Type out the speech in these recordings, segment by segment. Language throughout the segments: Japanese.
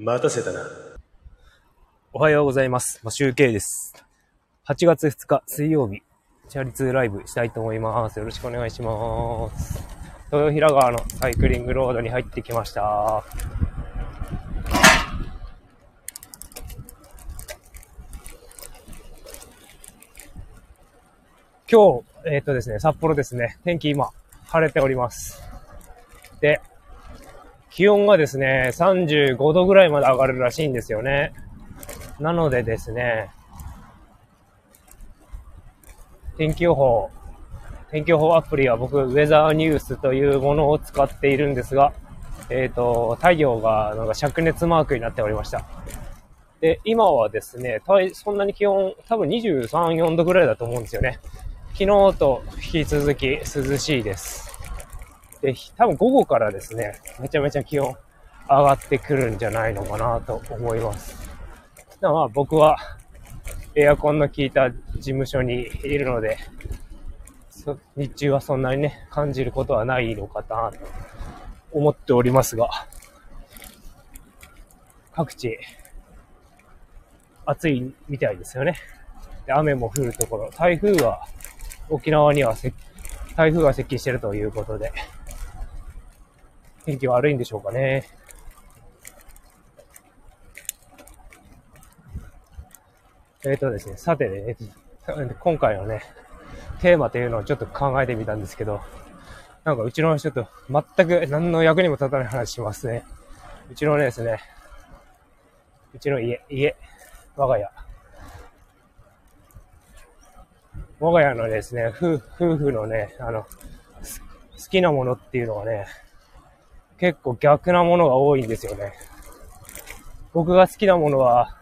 待たせたな。おはようございます。まあ、集計です。8月2日水曜日、チャリ通ライブしたいと思います。よろしくお願いします。豊平川のサイクリングロードに入ってきました。今日、えっ、とですね、札幌ですね、天気今、晴れております。で、気温がですね、35度ぐらいまで上がるらしいんですよね。なのでですね、天気予報、天気予報アプリは僕、ウェザーニュースというものを使っているんですが、えっ、と、太陽がなんか灼熱マークになっておりました。で、今はですね、そんなに気温、多分23、4度ぐらいだと思うんですよね。昨日と引き続き涼しいです。で、多分午後からですね、めちゃめちゃ気温上がってくるんじゃないのかなと思います。だまあ僕はエアコンの効いた事務所にいるので、日中はそんなにね、感じることはないのかなと思っておりますが、各地暑いみたいですよね。で雨も降るところ、台風は沖縄には台風が接近してるということで、天気悪いんでしょうかね。えっ、とですね、さてね、今回のね、テーマというのをちょっと考えてみたんですけど、なんかうちのちょっと全く何の役にも立たない話しますね。うちのねですね、うちの家、家、我が家。我が家のですね、夫夫婦のね、あの、好きなものっていうのはね、結構逆なものが多いんですよね。僕が好きなものは、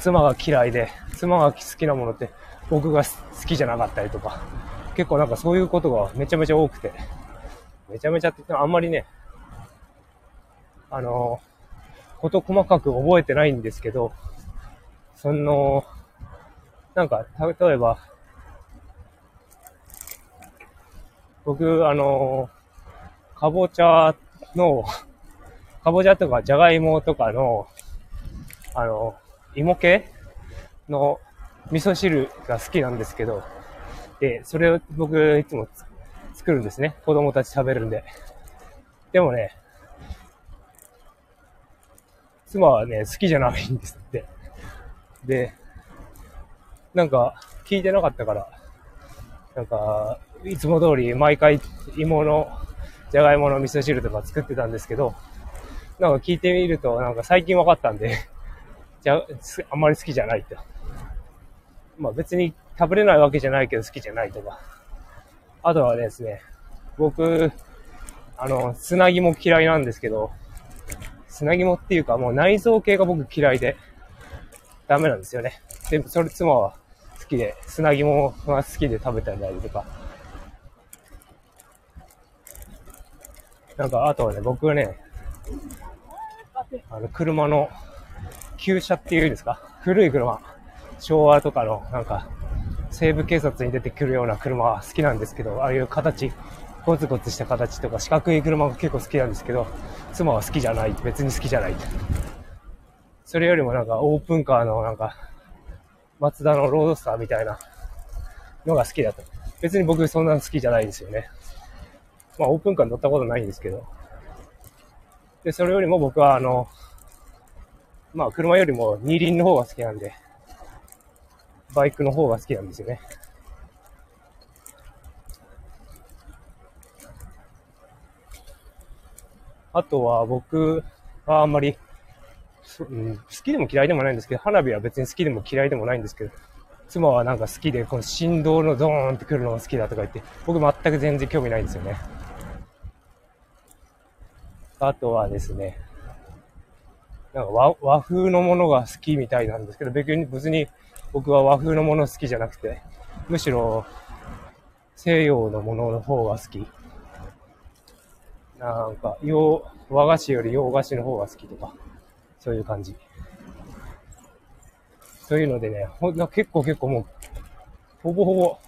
妻が嫌いで、妻が好きなものって僕が好きじゃなかったりとか、結構なんかそういうことがめちゃめちゃ多くて、めちゃめちゃって言ってもあんまりね、あの、こと細かく覚えてないんですけど、その、なんか、例えば、僕、あの、かぼちゃの、かぼちゃとかじゃがいもとかの、あの、芋系の味噌汁が好きなんですけど、で、それを僕いつも作るんですね。子供たち食べるんで。でもね、妻はね、好きじゃないんですって。で、なんか、聞いてなかったから、なんか、いつも通り毎回芋の、じゃがいもの味噌汁とか作ってたんですけど、なんか聞いてみると、なんか最近分かったんで、じゃ、あんまり好きじゃないと。まあ別に食べれないわけじゃないけど好きじゃないとか。あとはですね、僕、あの、砂肝嫌いなんですけど、砂肝っていうかもう内臓系が僕嫌いで、ダメなんですよね。で、それ妻は好きで、砂肝が好きで食べたりとか。なんか、あとはね、僕はね、あの、車の、旧車っていうんですか？古い車。昭和とかの、なんか、西部警察に出てくるような車は好きなんですけど、ああいう形、ゴツゴツした形とか四角い車が結構好きなんですけど、妻は好きじゃない。別に好きじゃない。それよりもなんかオープンカーのなんか、マツダのロードスターみたいなのが好きだと。別に僕そんなの好きじゃないんですよね。まあオープンカー乗ったことないんですけど。で、それよりも僕はあの、まあ車よりも二輪の方が好きなんで、バイクの方が好きなんですよね。あとは僕はあんまり、うん、好きでも嫌いでもないんですけど、花火は別に好きでも嫌いでもないんですけど、妻はなんか好きで、この振動のドーンってくるのが好きだとか言って、僕全く全然興味ないんですよね。あとはですね、なんか和和風のものが好きみたいなんですけど、別に別に僕は和風のもの好きじゃなくて、むしろ西洋のものの方が好き。なんか、洋、和菓子より洋菓子の方が好きとか、そういう感じ。そういうのでね、ほんな結構結構もう、ほぼほぼ、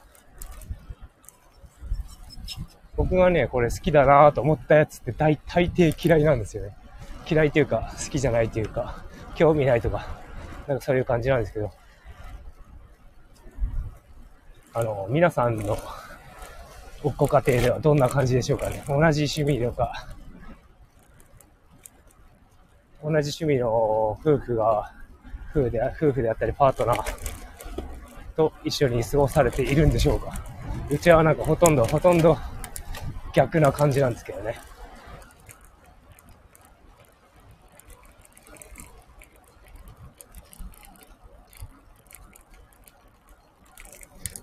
僕がね、これ好きだなと思ったやつって大大抵嫌いなんですよね。嫌いというか、好きじゃないというか、興味ないとか、なんかそういう感じなんですけど、あの、皆さんのご家庭ではどんな感じでしょうかね。同じ趣味とか、同じ趣味の夫婦が、夫婦で夫婦であったりパートナーと一緒に過ごされているんでしょうか。うちはなんかほとんど、ほとんど逆な感じなんですけどね。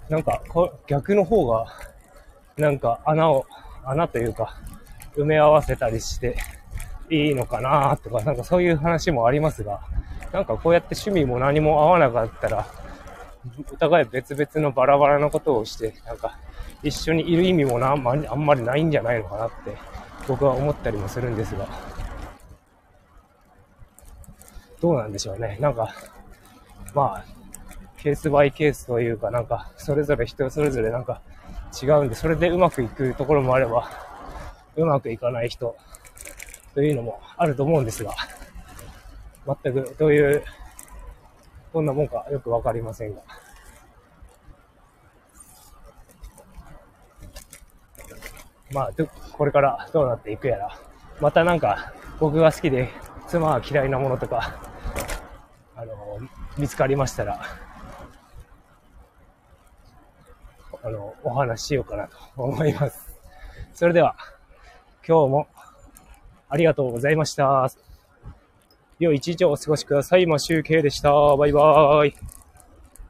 なんか、逆の方が、なんか穴を、穴というか、埋め合わせたりしていいのかなとか、なんかそういう話もありますが、なんかこうやって趣味も何も合わなかったら、お互い別々のバラバラなことをして、なんか一緒にいる意味もなあんまりないんじゃないのかなって僕は思ったりもするんですが、どうなんでしょうね。なんか、まあ、ケースバイケースというか、なんか、それぞれ人それぞれなんか違うんで、それでうまくいくところもあれば、うまくいかない人というのもあると思うんですが、全くどういう、どんなもんかよくわかりませんが。まあ、これからどうなっていくやら。またなんか、僕が好きで、妻が嫌いなものとか、あの、見つかりましたら、あの、お話ししようかなと思います。それでは、今日もありがとうございました。良い一日をお過ごしください。マシュウケイでした。バイバーイ。